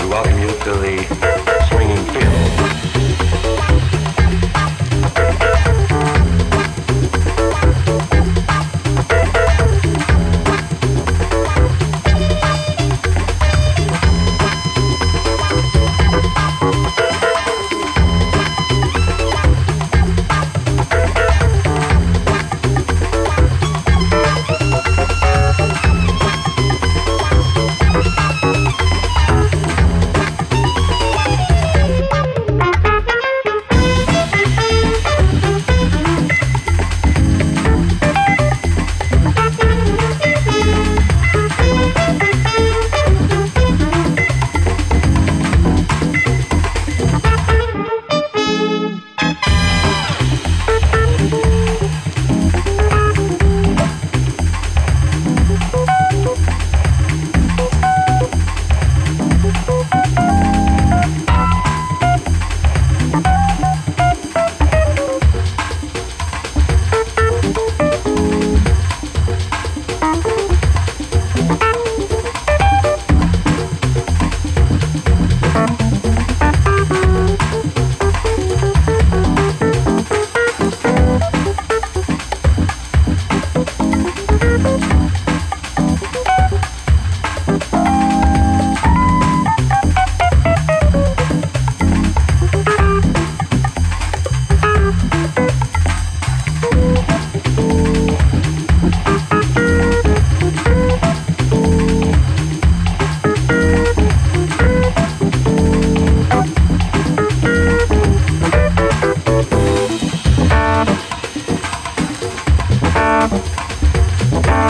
we welcome you to the swinging field.